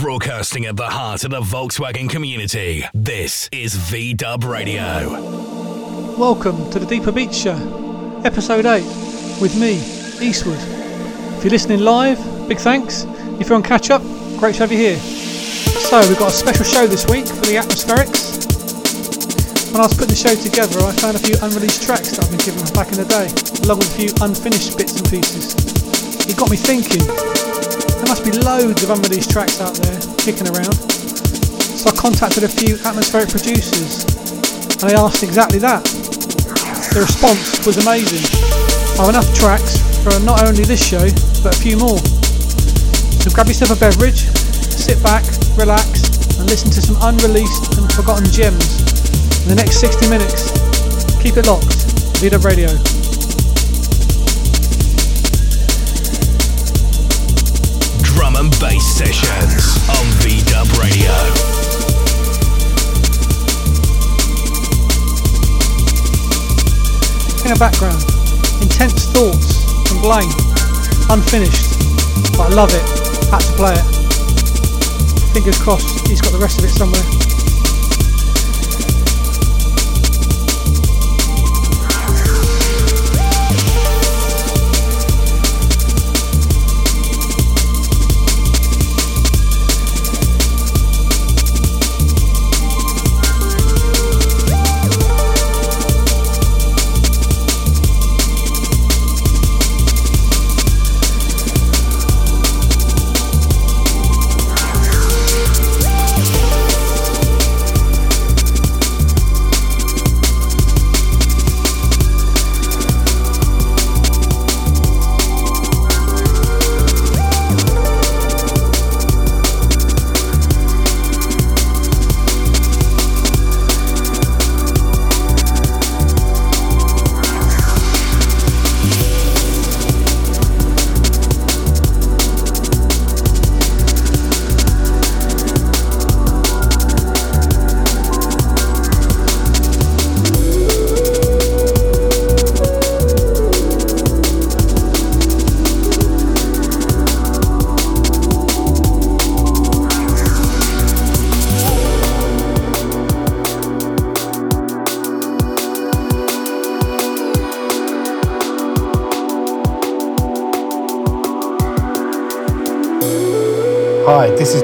Broadcasting at the heart of the Volkswagen community. This is V Dub Radio. Welcome to the Deeper Beats Show, episode 8, with me, Eastwood. If you're listening live, big thanks. If you're on catch up, great to have you here. So, we've got a special show this week for the Atmospherics. When I was putting the show together, I found a few unreleased tracks that I've been given back in the day, along with a few unfinished bits and pieces. It got me thinking, there must be loads of unreleased tracks out there kicking around. So I contacted a few atmospheric producers and I asked exactly that. The response was amazing. I have enough tracks for not only this show, but a few more. So grab yourself a beverage, sit back, relax, and listen to some unreleased and forgotten gems in the next 60 minutes. Keep it locked. V-Dub Radio. And bass sessions on V Dub Radio. In the background, intense thoughts from Blame. Unfinished, but I love it. Had to play it. Fingers crossed he's got the rest of it somewhere.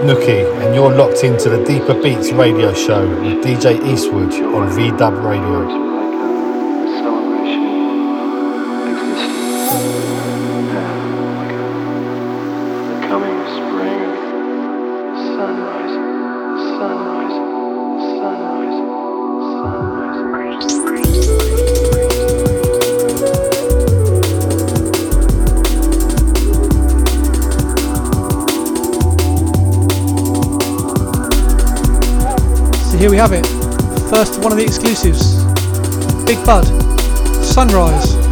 Nookie, and you're locked into the Deeper Beats radio show with DJ Eastwood on VDub Radio. First one of the exclusives. Big Bud. Sunrise.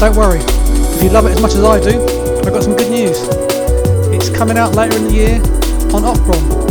Don't worry, if you love it as much as I do, I've got some good news. It's coming out later in the year on Opron.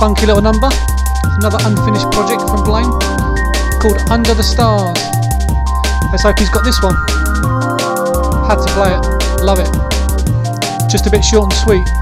Funky little number. Another unfinished project from Blame called Under the Stars. Let's hope he's got this one. Had to play it. Love it. Just a bit short and sweet.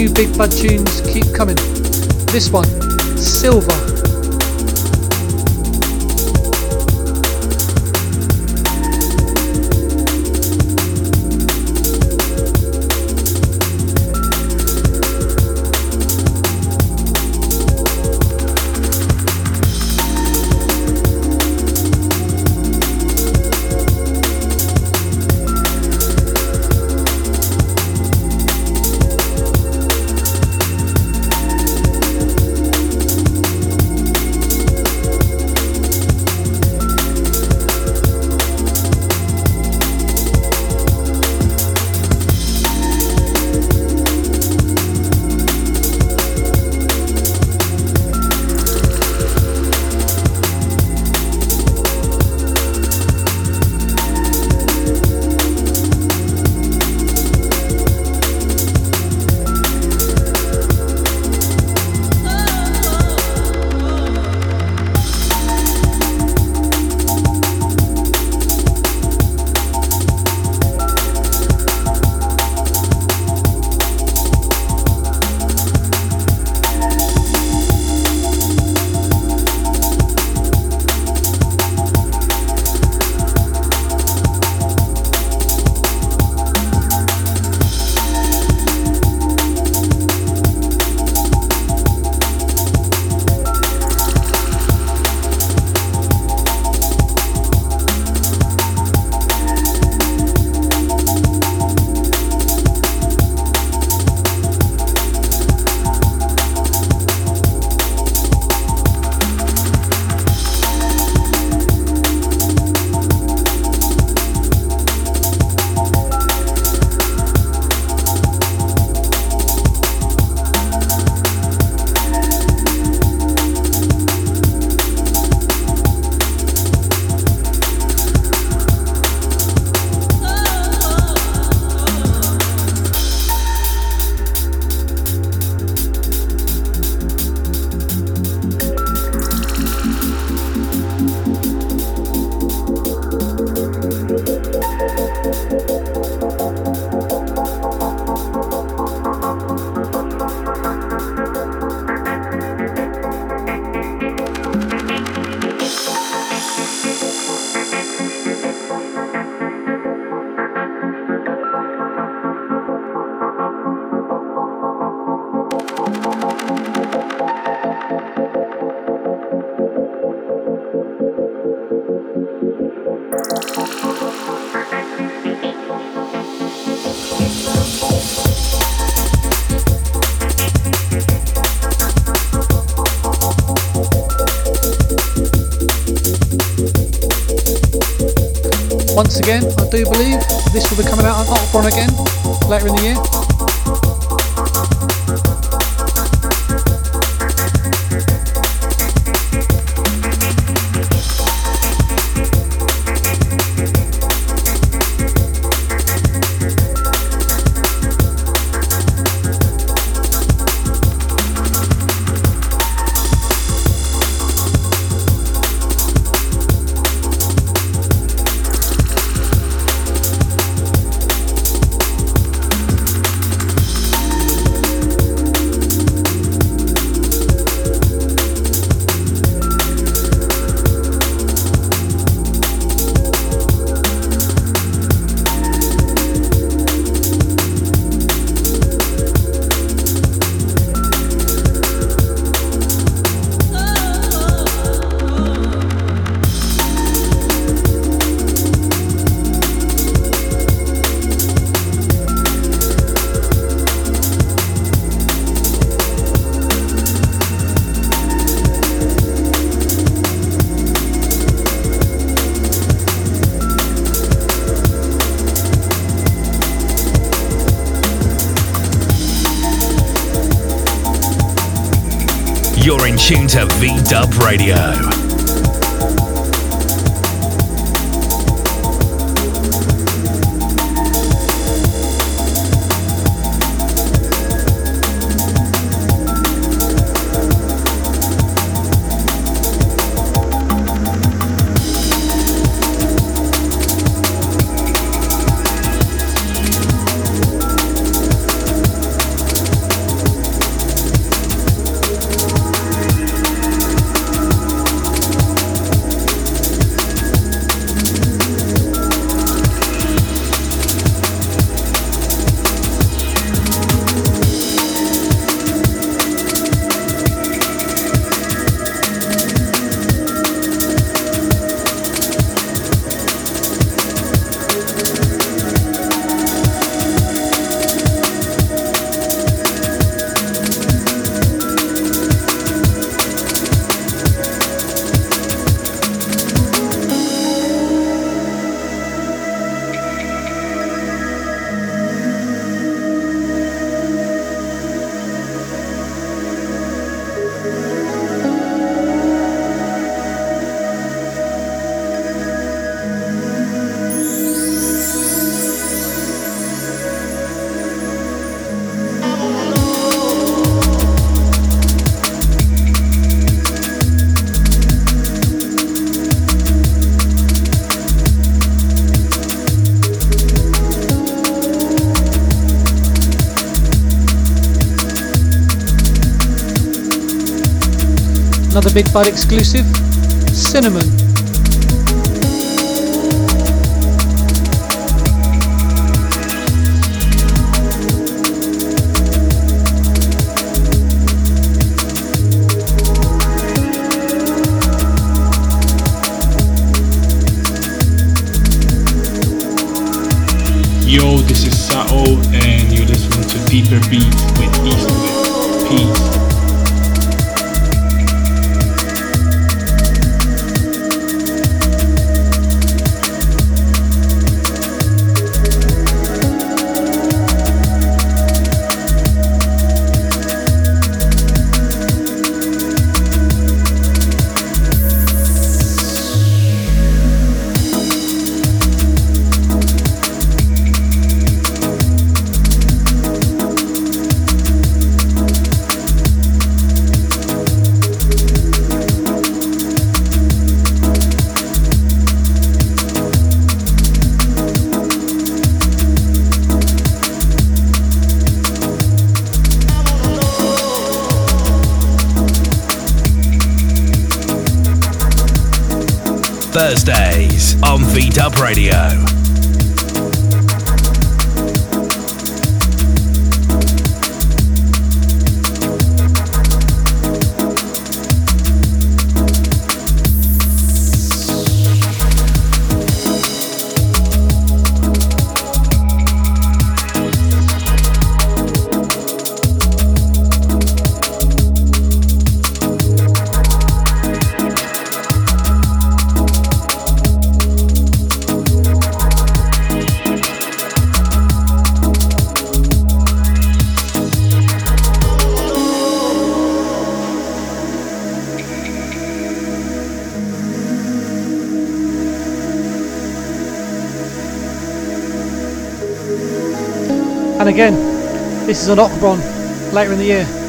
New Big Bud tunes keep coming. This one, Silver. Do believe. This will be coming out on Opron again later in the year. V Dub Radio. Another Big Bud exclusive, Cinnamon. Yo, this is Sao, and you're listening to Deeper Beats with Eastwood. Peace. Thursdays on V Dub Radio. This is an Okbron later in the year.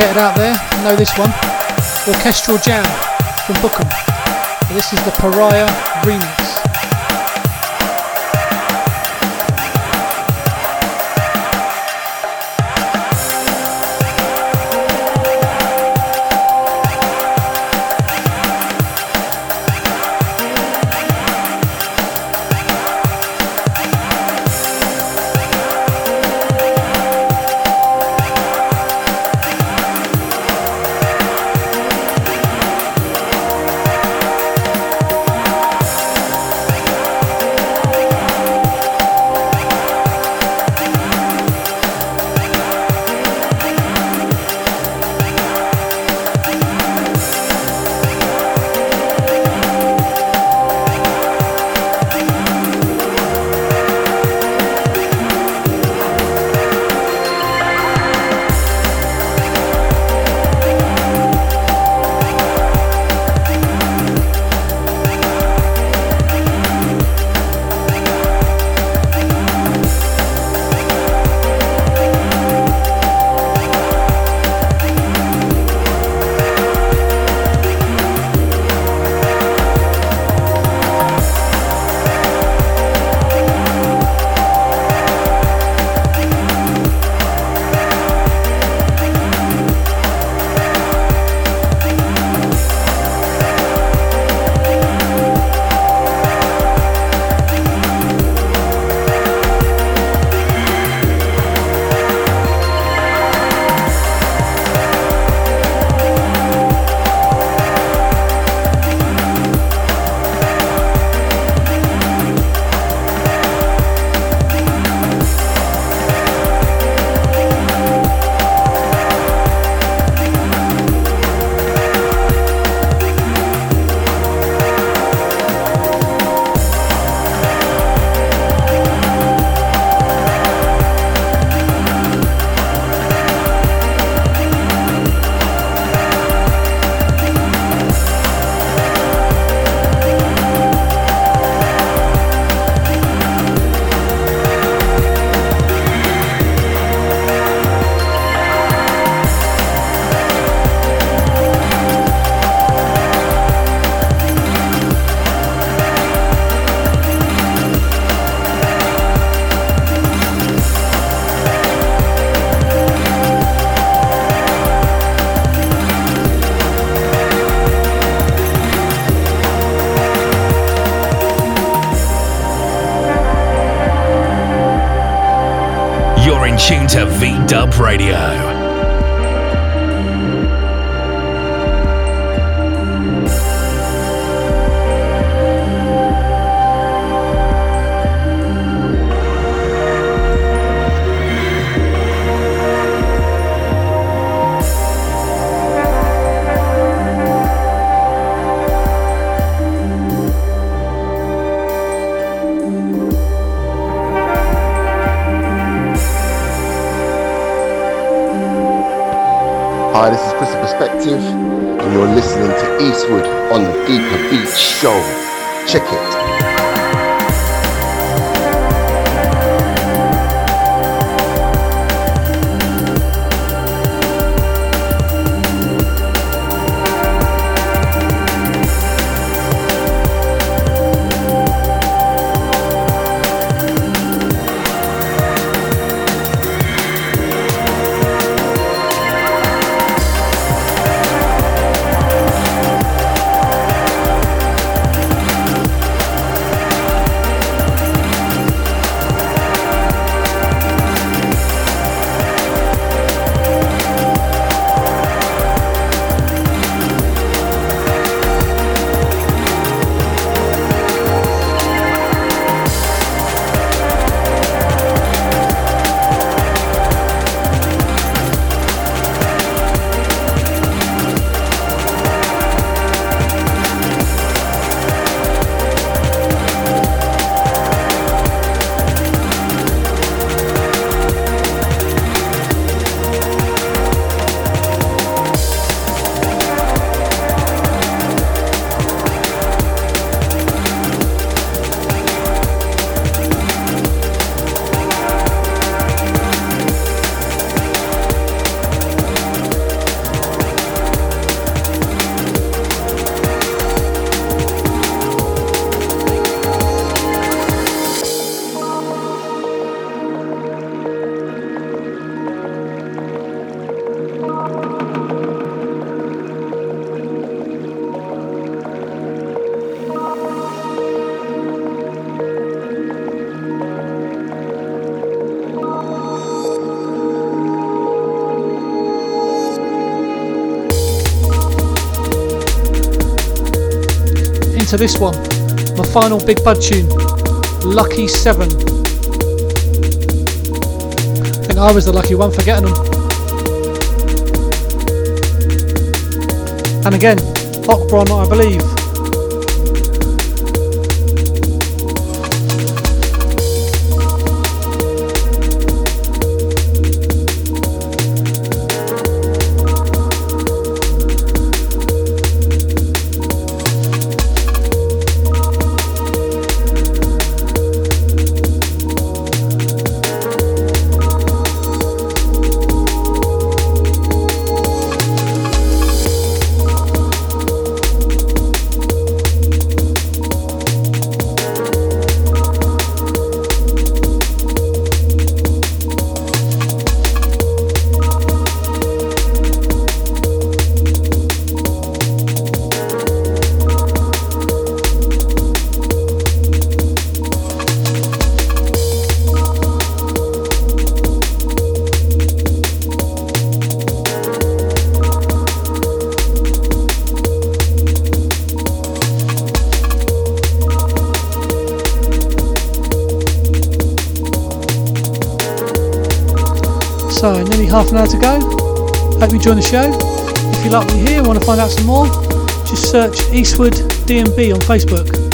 Educated out there know this one. Orchestral Jam from Bukem. this is the Pariah remix. To this one, my final Big Bud tune, Lucky 7. I think I was the lucky one for getting them. And again, Hockbron, I believe. Half an hour to go. Hope you join the show. If you like what you hear and want to find out some more, just search Eastwood DMB on Facebook.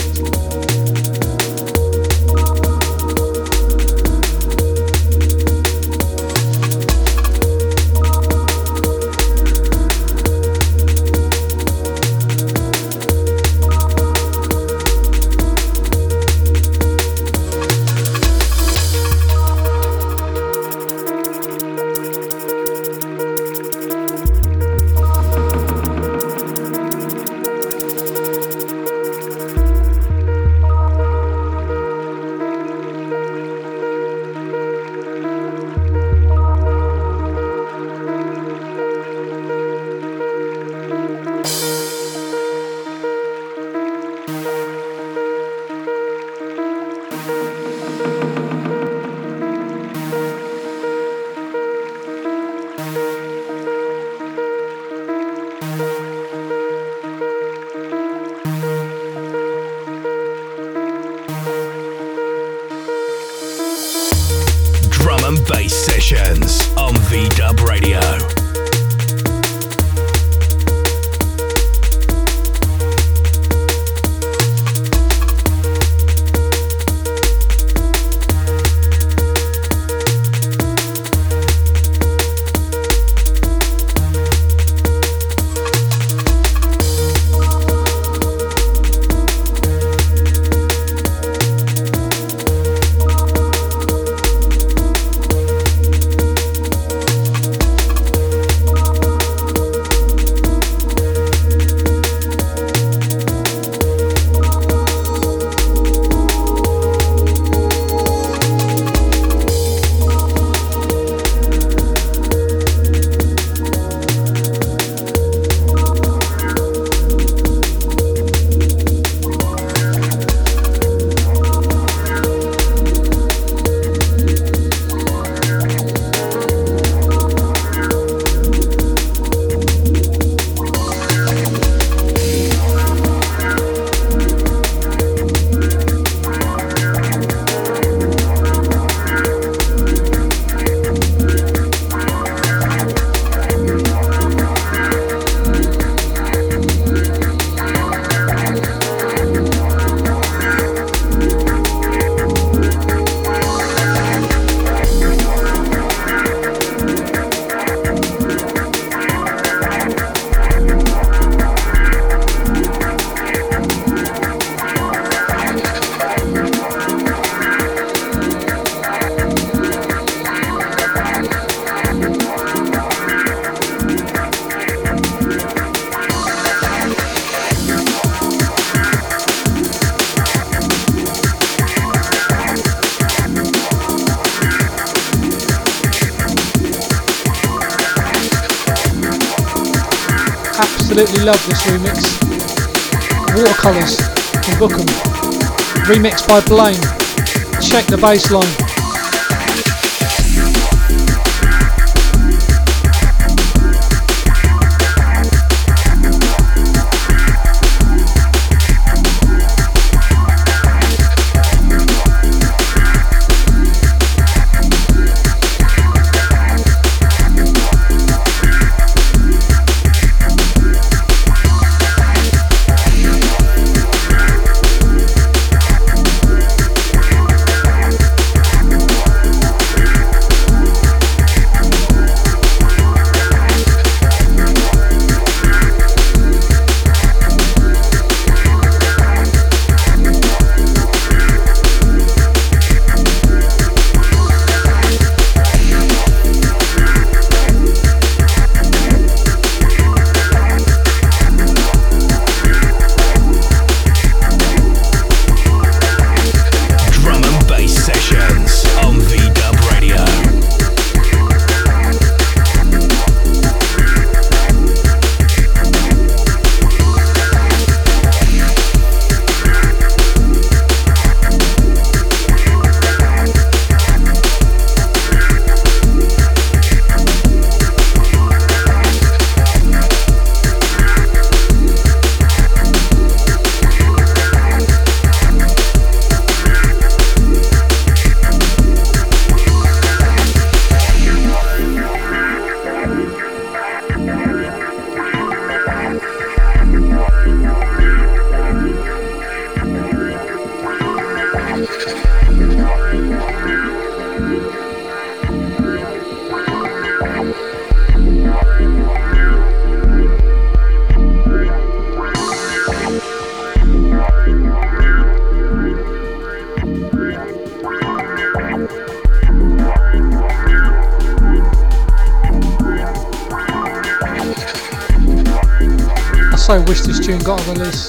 And bass sessions on V Dub Radio. Absolutely love this remix. Watercolours from Bukem. Remixed by Blame. Check the bass line. Tune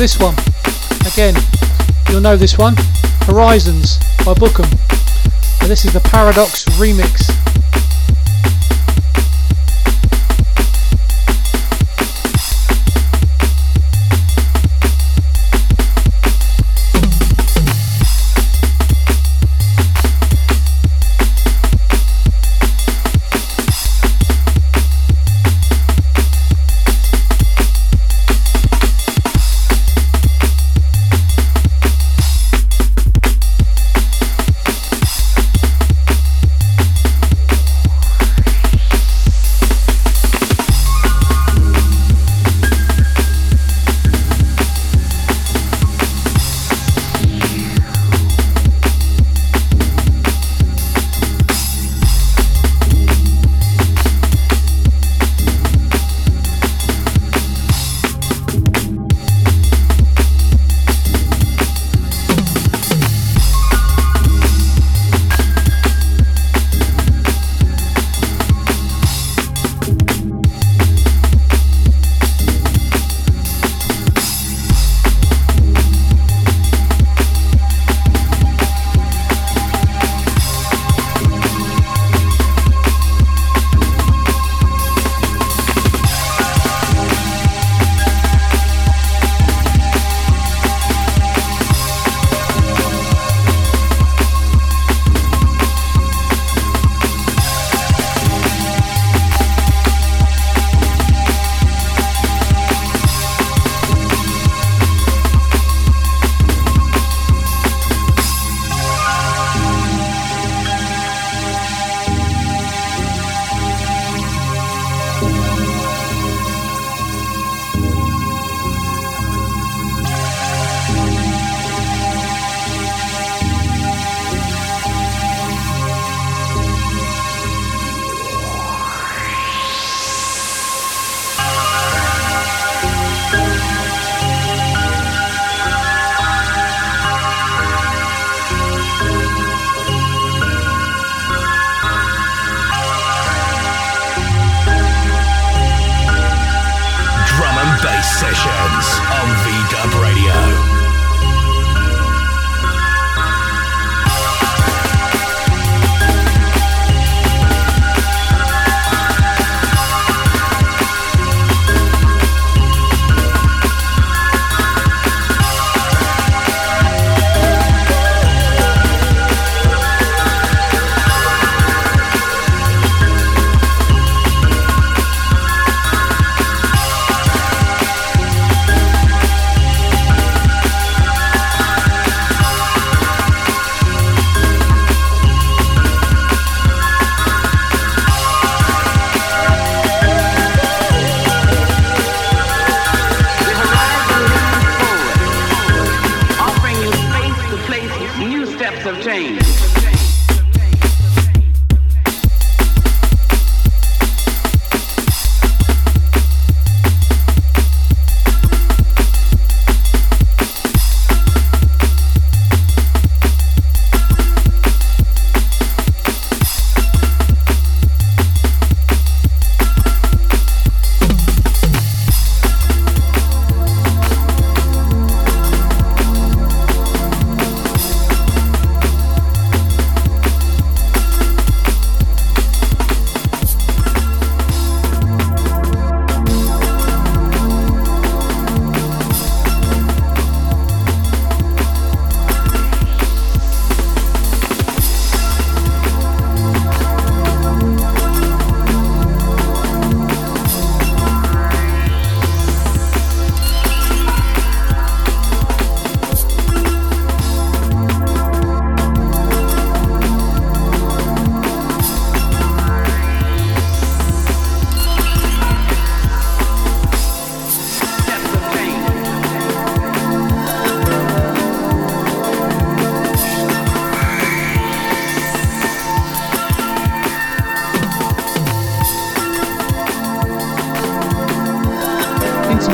this one. Again, you'll know this one. Horizons by Bukem. And this is the Paradox remix.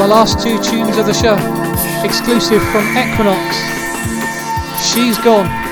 Last two tunes of the show, exclusive from Equinox. She's Gone.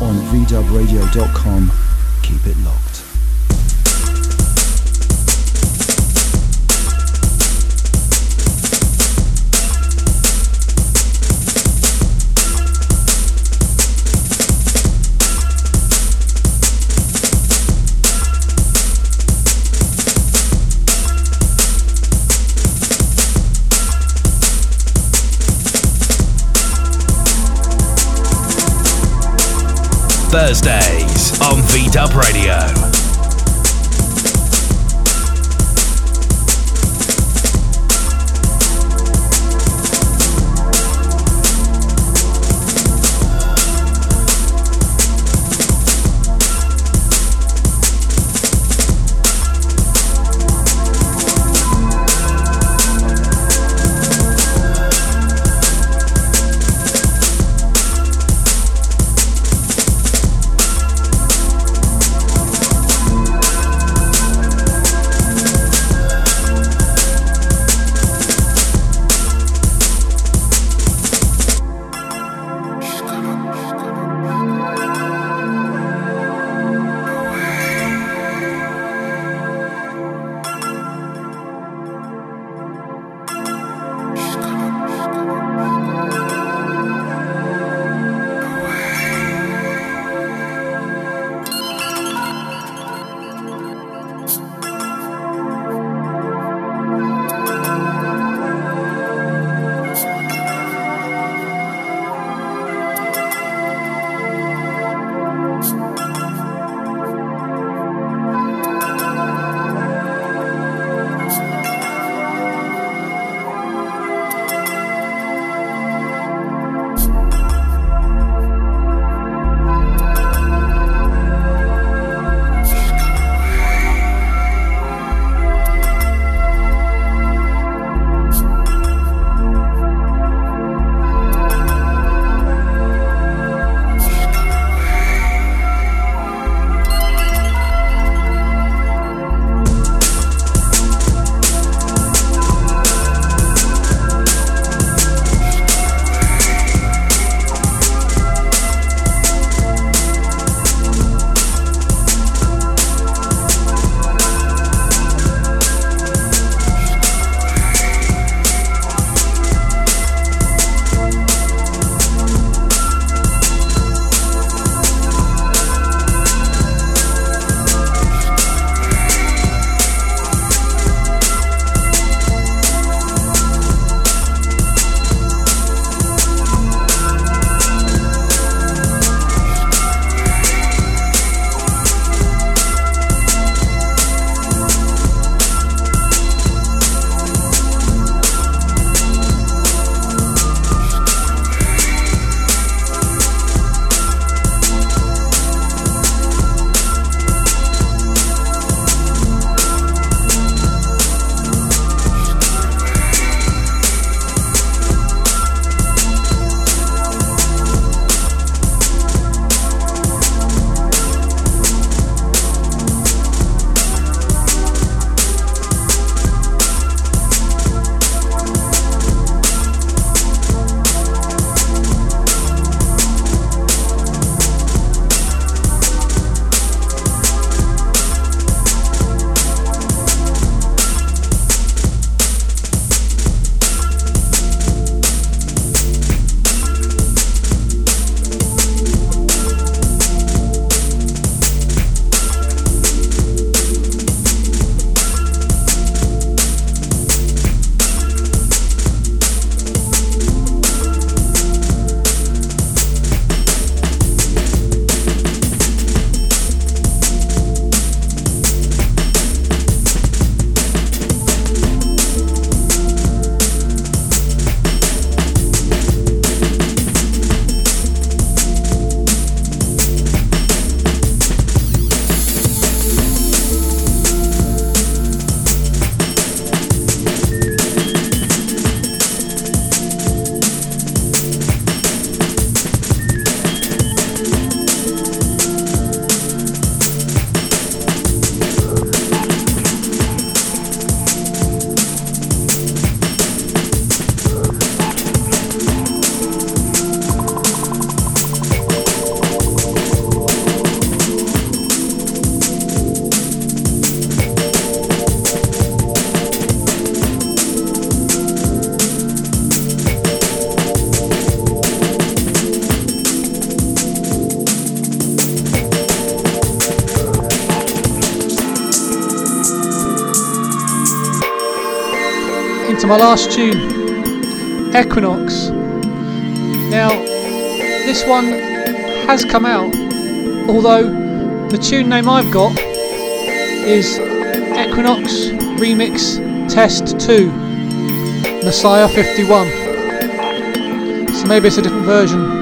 On VDubRadio.com. my last tune, Equinox. Now, this one has come out, although the tune name I've got is Equinox Remix Test 2 Messier 51. So maybe it's a different version.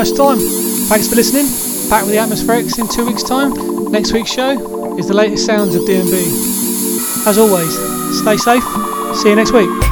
Almost time. Thanks for listening. Back with the Atmospherics in two weeks' time. Next week's show is the latest sounds of DnB. As always, stay safe. See you next week.